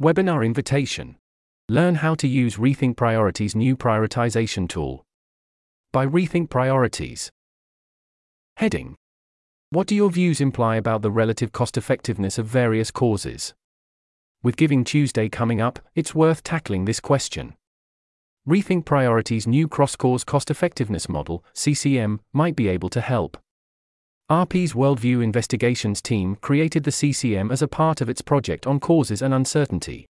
Webinar invitation. Learn how to use Rethink Priorities' new prioritization tool. By Rethink Priorities. Heading What do your views imply about the relative cost effectiveness of various causes? With Giving Tuesday coming up, it's worth tackling this question. Rethink Priorities' new cross cause cost effectiveness model, CCM, might be able to help. RP's Worldview Investigations team created the CCM as a part of its project on causes and uncertainty.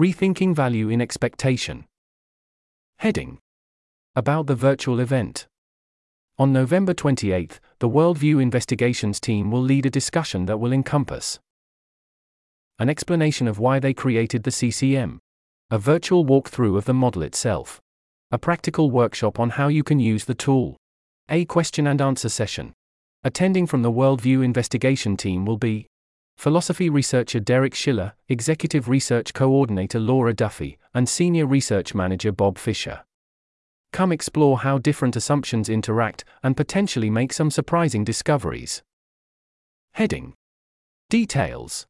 Rethinking Value in Expectation. Heading About the virtual event. On November 28, the Worldview Investigations team will lead a discussion that will encompass an explanation of why they created the CCM, a virtual walkthrough of the model itself, a practical workshop on how you can use the tool, a question and answer session. Attending from the Worldview Investigation team will be philosophy researcher Derek Shiller, executive research coordinator Laura Duffy, and senior research manager Bob Fischer. Come explore how different assumptions interact and potentially make some surprising discoveries. Heading Details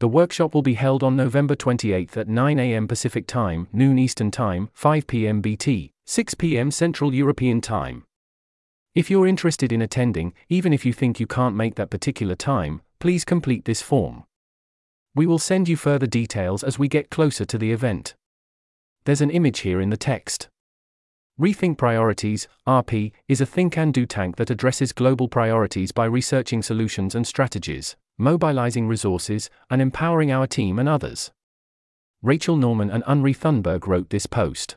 The workshop will be held on November 28 at 9 a.m. Pacific Time, noon Eastern Time, 5 p.m. BT, 6 p.m. Central European Time. If you're interested in attending, even if you think you can't make that particular time, please complete this form. We will send you further details as we get closer to the event. There's an image here in the text. Rethink Priorities, RP, is a think and do tank that addresses global priorities by researching solutions and strategies, mobilizing resources, and empowering our team and others. Rachel Norman and Henri Thunberg wrote this post.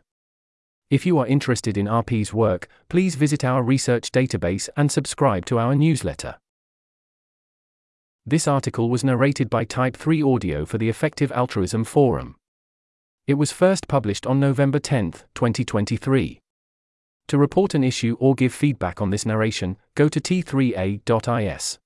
If you are interested in RP's work, please visit our research database and subscribe to our newsletter. This article was narrated by Type 3 Audio for the Effective Altruism Forum. It was first published on November 10, 2023. To report an issue or give feedback on this narration, go to t3a.is.